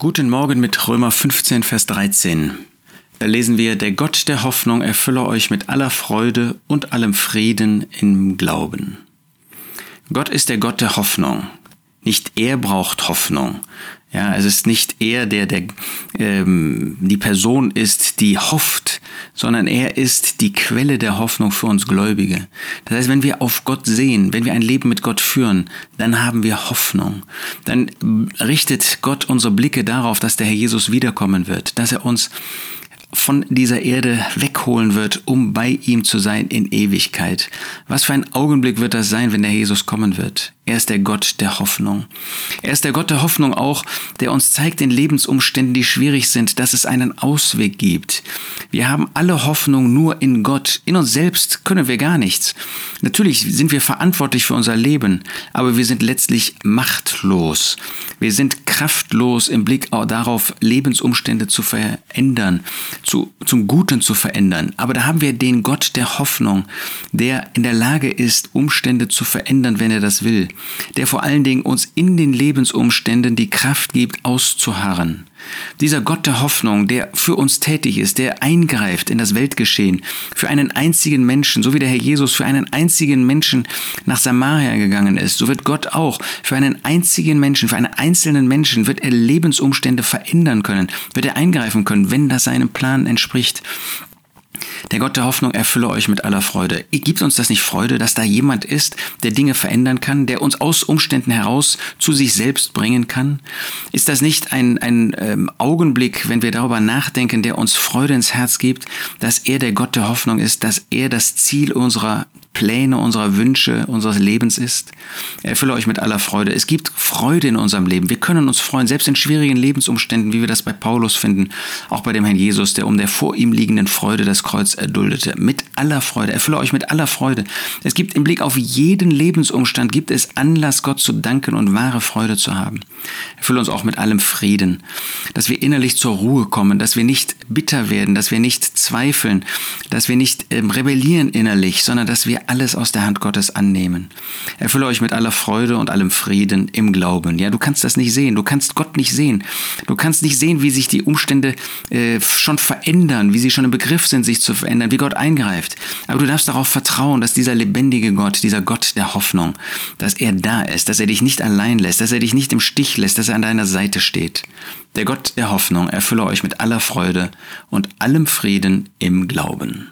Guten Morgen mit Römer 15, Vers 13. Da lesen wir, der Gott der Hoffnung erfülle euch mit aller Freude und allem Frieden im Glauben. Gott ist der Gott der Hoffnung. Nicht er braucht Hoffnung. Ja, es ist nicht er, der, der ähm, die Person ist, die hofft, sondern er ist die Quelle der Hoffnung für uns Gläubige. Das heißt, wenn wir auf Gott sehen, wenn wir ein Leben mit Gott führen, dann haben wir Hoffnung. Dann richtet Gott unsere Blicke darauf, dass der Herr Jesus wiederkommen wird, dass er uns von dieser Erde wegholen wird, um bei ihm zu sein in Ewigkeit. Was für ein Augenblick wird das sein, wenn der Jesus kommen wird? Er ist der Gott der Hoffnung. Er ist der Gott der Hoffnung auch, der uns zeigt in Lebensumständen, die schwierig sind, dass es einen Ausweg gibt. Wir haben alle Hoffnung nur in Gott. In uns selbst können wir gar nichts. Natürlich sind wir verantwortlich für unser Leben, aber wir sind letztlich machtlos. Wir sind kraftlos im Blick darauf, Lebensumstände zu verändern, zu, zum Guten zu verändern. Aber da haben wir den Gott der Hoffnung, der in der Lage ist, Umstände zu verändern, wenn er das will der vor allen Dingen uns in den Lebensumständen die Kraft gibt, auszuharren. Dieser Gott der Hoffnung, der für uns tätig ist, der eingreift in das Weltgeschehen, für einen einzigen Menschen, so wie der Herr Jesus für einen einzigen Menschen nach Samaria gegangen ist, so wird Gott auch für einen einzigen Menschen, für einen einzelnen Menschen, wird er Lebensumstände verändern können, wird er eingreifen können, wenn das seinem Plan entspricht. Der Gott der Hoffnung erfülle euch mit aller Freude. Gibt uns das nicht Freude, dass da jemand ist, der Dinge verändern kann, der uns aus Umständen heraus zu sich selbst bringen kann? Ist das nicht ein, ein ähm, Augenblick, wenn wir darüber nachdenken, der uns Freude ins Herz gibt, dass er der Gott der Hoffnung ist, dass er das Ziel unserer Pläne, unserer Wünsche, unseres Lebens ist. Erfülle euch mit aller Freude. Es gibt Freude in unserem Leben. Wir können uns freuen, selbst in schwierigen Lebensumständen, wie wir das bei Paulus finden, auch bei dem Herrn Jesus, der um der vor ihm liegenden Freude das Kreuz erduldete. Mit aller Freude. Erfülle euch mit aller Freude. Es gibt im Blick auf jeden Lebensumstand, gibt es Anlass, Gott zu danken und wahre Freude zu haben. Erfülle uns auch mit allem Frieden, dass wir innerlich zur Ruhe kommen, dass wir nicht bitter werden, dass wir nicht zweifeln, dass wir nicht ähm, rebellieren innerlich, sondern dass wir alles aus der Hand Gottes annehmen. Erfülle euch mit aller Freude und allem Frieden im Glauben. Ja, du kannst das nicht sehen. Du kannst Gott nicht sehen. Du kannst nicht sehen, wie sich die Umstände äh, schon verändern, wie sie schon im Begriff sind, sich zu verändern, wie Gott eingreift. Aber du darfst darauf vertrauen, dass dieser lebendige Gott, dieser Gott der Hoffnung, dass er da ist, dass er dich nicht allein lässt, dass er dich nicht im Stich lässt, dass er an deiner Seite steht. Der Gott der Hoffnung erfülle euch mit aller Freude und allem Frieden im Glauben.